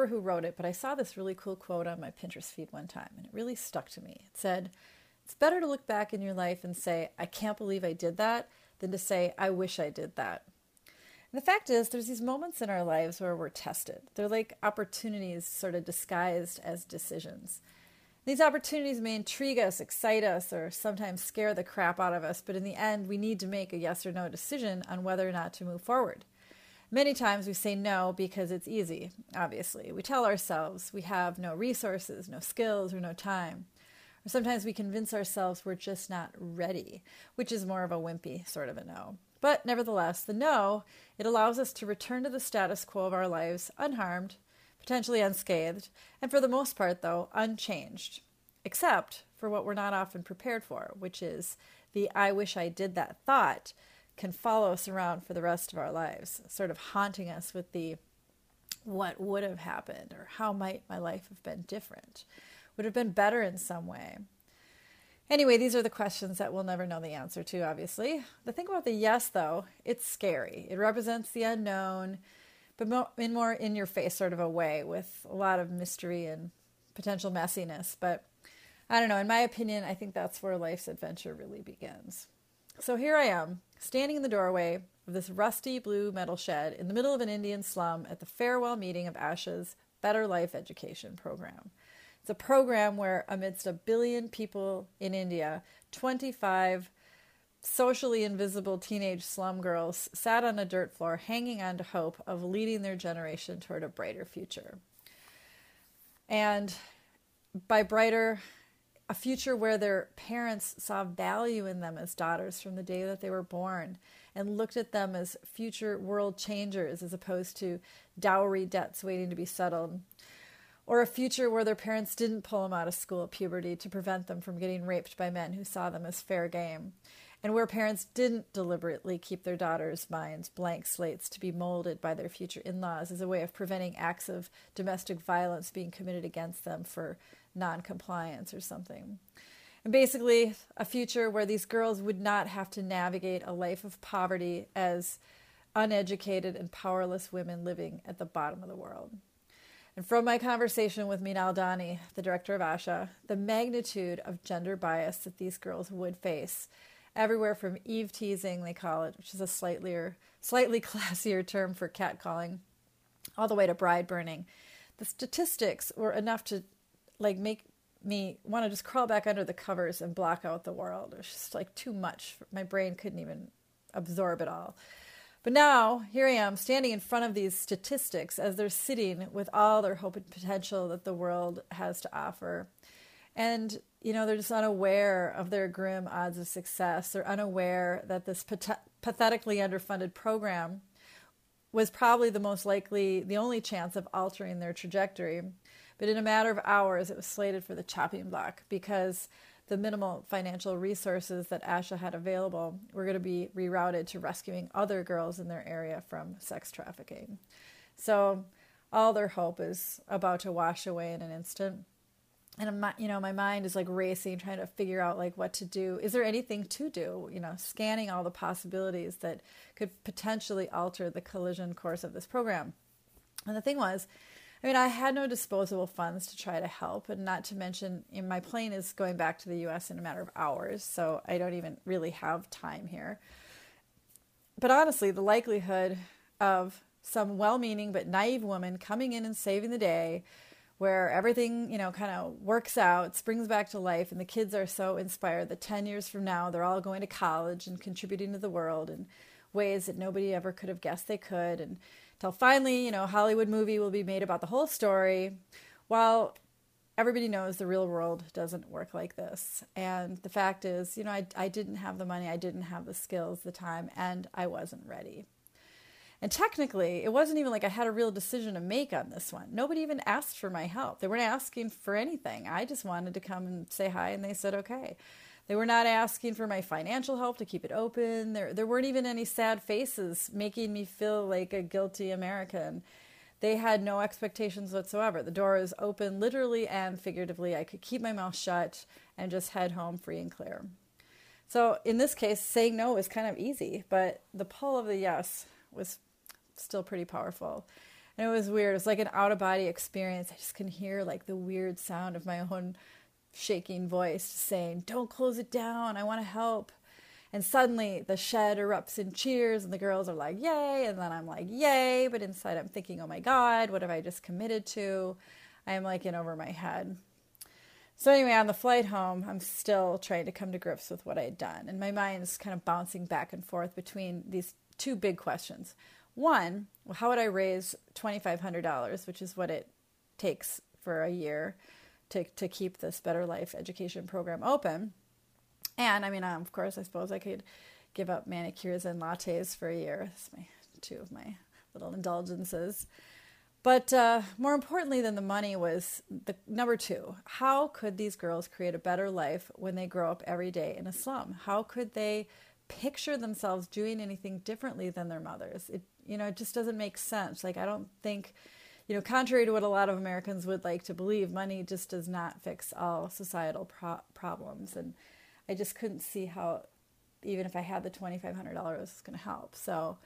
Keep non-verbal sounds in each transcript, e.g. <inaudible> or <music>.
remember who wrote it, but I saw this really cool quote on my Pinterest feed one time, and it really stuck to me. It said, It's better to look back in your life and say, I can't believe I did that, than to say, I wish I did that. And the fact is, there's these moments in our lives where we're tested. They're like opportunities sort of disguised as decisions. These opportunities may intrigue us, excite us, or sometimes scare the crap out of us, but in the end, we need to make a yes or no decision on whether or not to move forward. Many times we say no because it's easy, obviously. We tell ourselves we have no resources, no skills, or no time. Or sometimes we convince ourselves we're just not ready, which is more of a wimpy sort of a no. But nevertheless, the no, it allows us to return to the status quo of our lives unharmed, potentially unscathed, and for the most part, though, unchanged, except for what we're not often prepared for, which is the I wish I did that thought can follow us around for the rest of our lives, sort of haunting us with the what would have happened or how might my life have been different? Would have been better in some way. Anyway, these are the questions that we'll never know the answer to, obviously. The thing about the yes, though, it's scary. It represents the unknown, but in more in your face sort of a way with a lot of mystery and potential messiness. But I don't know. In my opinion, I think that's where life's adventure really begins. So here I am, standing in the doorway of this rusty blue metal shed in the middle of an Indian slum at the farewell meeting of ASHA's Better Life Education program. It's a program where, amidst a billion people in India, 25 socially invisible teenage slum girls sat on a dirt floor hanging on to hope of leading their generation toward a brighter future. And by brighter, a future where their parents saw value in them as daughters from the day that they were born and looked at them as future world changers as opposed to dowry debts waiting to be settled. Or a future where their parents didn't pull them out of school at puberty to prevent them from getting raped by men who saw them as fair game and where parents didn't deliberately keep their daughters' minds blank slates to be molded by their future in laws as a way of preventing acts of domestic violence being committed against them for non compliance or something. And basically, a future where these girls would not have to navigate a life of poverty as uneducated and powerless women living at the bottom of the world. And from my conversation with Meenal Dani, the director of ASHA, the magnitude of gender bias that these girls would face everywhere from Eve teasing, they call it, which is a slightly, slightly <laughs> classier term for catcalling, all the way to bride burning. The statistics were enough to like make me want to just crawl back under the covers and block out the world. It was just like too much. My brain couldn't even absorb it all. But now, here I am standing in front of these statistics as they're sitting with all their hope and potential that the world has to offer. And you know, they're just unaware of their grim odds of success. They're unaware that this pathetically underfunded program was probably the most likely, the only chance of altering their trajectory. But in a matter of hours, it was slated for the chopping block because the minimal financial resources that ASHA had available were going to be rerouted to rescuing other girls in their area from sex trafficking. So all their hope is about to wash away in an instant and I'm, you know, my mind is like racing, trying to figure out like what to do. Is there anything to do? You know, scanning all the possibilities that could potentially alter the collision course of this program. And the thing was, I mean, I had no disposable funds to try to help, and not to mention, in my plane is going back to the U.S. in a matter of hours, so I don't even really have time here. But honestly, the likelihood of some well-meaning but naive woman coming in and saving the day where everything, you know, kind of works out, springs back to life, and the kids are so inspired that 10 years from now they're all going to college and contributing to the world in ways that nobody ever could have guessed they could. And until finally, you know, Hollywood movie will be made about the whole story. While everybody knows the real world doesn't work like this. And the fact is, you know, I, I didn't have the money, I didn't have the skills, the time, and I wasn't ready. And technically, it wasn't even like I had a real decision to make on this one. Nobody even asked for my help. They weren't asking for anything. I just wanted to come and say hi, and they said okay. They were not asking for my financial help to keep it open. There, there weren't even any sad faces making me feel like a guilty American. They had no expectations whatsoever. The door was open literally and figuratively. I could keep my mouth shut and just head home free and clear. So, in this case, saying no was kind of easy, but the pull of the yes was still pretty powerful. And it was weird. It was like an out of body experience. I just can hear like the weird sound of my own shaking voice saying, Don't close it down. I want to help. And suddenly the shed erupts in cheers, and the girls are like, Yay. And then I'm like, Yay. But inside I'm thinking, Oh my God, what have I just committed to? I'm like in over my head. So, anyway, on the flight home, I'm still trying to come to grips with what I had done. And my mind is kind of bouncing back and forth between these two big questions. One, how would I raise $2,500, which is what it takes for a year to, to keep this Better Life education program open? And I mean, of course, I suppose I could give up manicures and lattes for a year. That's my two of my little indulgences. But uh, more importantly than the money was the number two. How could these girls create a better life when they grow up every day in a slum? How could they picture themselves doing anything differently than their mothers? It you know it just doesn't make sense. Like I don't think you know, contrary to what a lot of Americans would like to believe, money just does not fix all societal pro- problems. And I just couldn't see how, even if I had the $2,500, was going to help. So,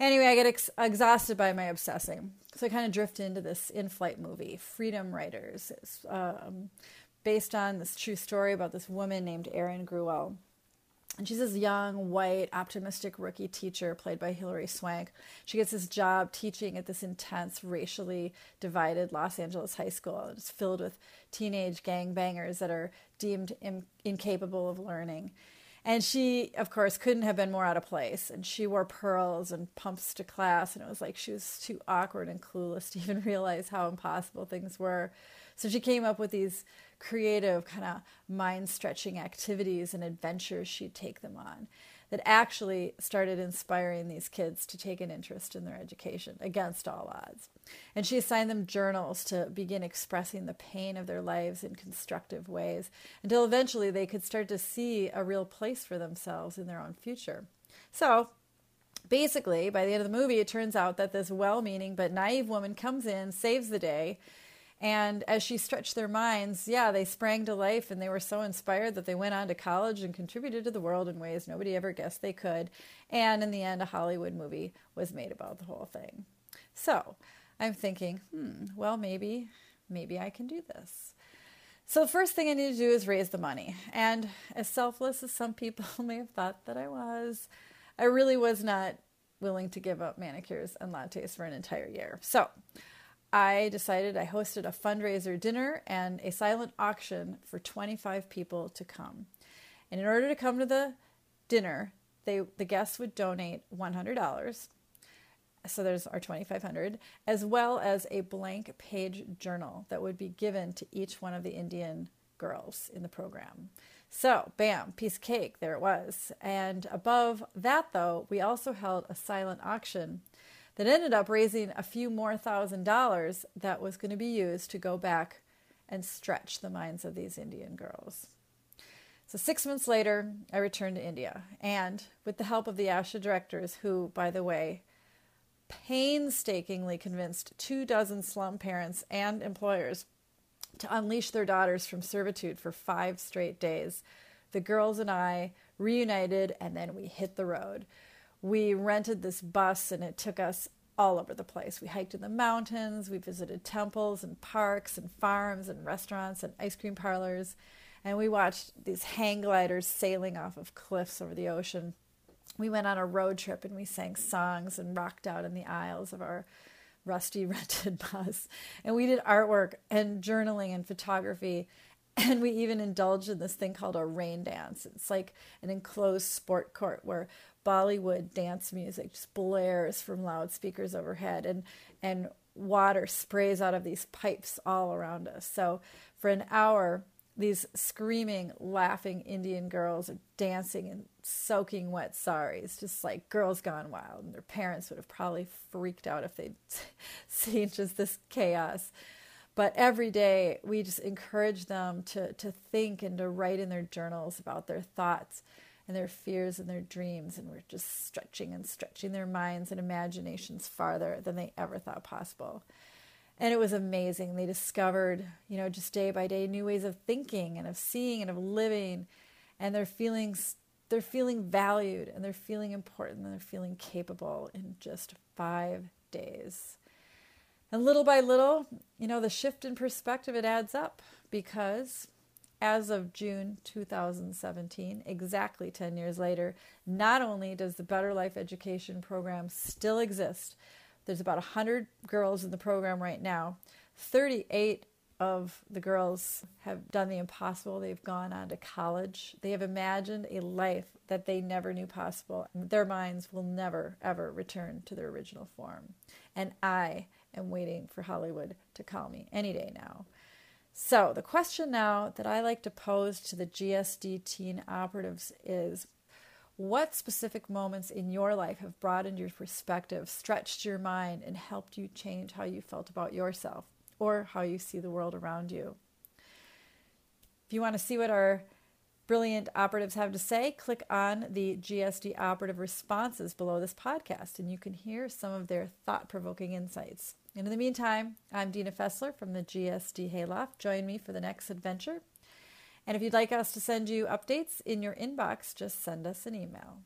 anyway, I get ex- exhausted by my obsessing. So I kind of drift into this in flight movie, Freedom Writers. It's um, based on this true story about this woman named Erin Gruwell. And she's this young, white, optimistic rookie teacher played by Hilary Swank. She gets this job teaching at this intense, racially divided Los Angeles high school. It's filled with teenage gangbangers that are deemed in- incapable of learning. And she, of course, couldn't have been more out of place. And she wore pearls and pumps to class. And it was like she was too awkward and clueless to even <laughs> realize how impossible things were. So she came up with these creative, kind of mind stretching activities and adventures she'd take them on that actually started inspiring these kids to take an interest in their education against all odds. And she assigned them journals to begin expressing the pain of their lives in constructive ways until eventually they could start to see a real place for themselves in their own future. So, basically, by the end of the movie, it turns out that this well meaning but naive woman comes in, saves the day, and as she stretched their minds, yeah, they sprang to life and they were so inspired that they went on to college and contributed to the world in ways nobody ever guessed they could. And in the end, a Hollywood movie was made about the whole thing. So I'm thinking, hmm, well, maybe, maybe I can do this. So the first thing I need to do is raise the money. And as selfless as some people <laughs> may have thought that I was, I really was not willing to give up manicures and lattes for an entire year. So I decided I hosted a fundraiser dinner and a silent auction for 25 people to come. And in order to come to the dinner, they the guests would donate $100. So there's our 2,500, as well as a blank page journal that would be given to each one of the Indian girls in the program. So, bam, piece of cake, there it was. And above that though, we also held a silent auction that ended up raising a few more thousand dollars that was going to be used to go back and stretch the minds of these Indian girls. So, six months later, I returned to India, and with the help of the ASHA directors, who, by the way, painstakingly convinced two dozen slum parents and employers to unleash their daughters from servitude for five straight days, the girls and I reunited, and then we hit the road we rented this bus and it took us all over the place. We hiked in the mountains, we visited temples and parks and farms and restaurants and ice cream parlors, and we watched these hang gliders sailing off of cliffs over the ocean. We went on a road trip and we sang songs and rocked out in the aisles of our rusty <laughs> rented bus. And we did artwork and journaling and photography. <laughs> And we even indulged in this thing called a rain dance. It's like an enclosed sport court where Bollywood dance music just blares from loudspeakers overhead and and water sprays out of these pipes all around us. So for an hour these screaming, laughing Indian girls are dancing in soaking wet saris, just like girls gone wild. And their parents would have probably freaked out if they'd <laughs> seen just this chaos. But every day we just encourage them to, to think and to write in their journals about their thoughts and their fears and their dreams. And we're just stretching and stretching their minds and imaginations farther than they ever thought possible. And it was amazing. They discovered, you know, just day by day, new ways of thinking and of seeing and of living. And their feelings, they're feeling valued and they're feeling important and they're feeling capable in just five days. And little by little, you know, the shift in perspective, it adds up because as of June 2017, exactly 10 years later, not only does the Better Life Education Program still exist, there's about 100 girls in the program right now. 38 of the girls have done the impossible. They've gone on to college. They have imagined a life that they never knew possible. Their minds will never, ever return to their original form. And I am waiting for Hollywood to call me any day now. So, the question now that I like to pose to the GSD teen operatives is what specific moments in your life have broadened your perspective, stretched your mind, and helped you change how you felt about yourself or how you see the world around you? If you want to see what our brilliant operatives have to say, click on the GSD operative responses below this podcast, and you can hear some of their thought provoking insights. And in the meantime, I'm Dina Fessler from the GSD Hayloft. Join me for the next adventure. And if you'd like us to send you updates in your inbox, just send us an email.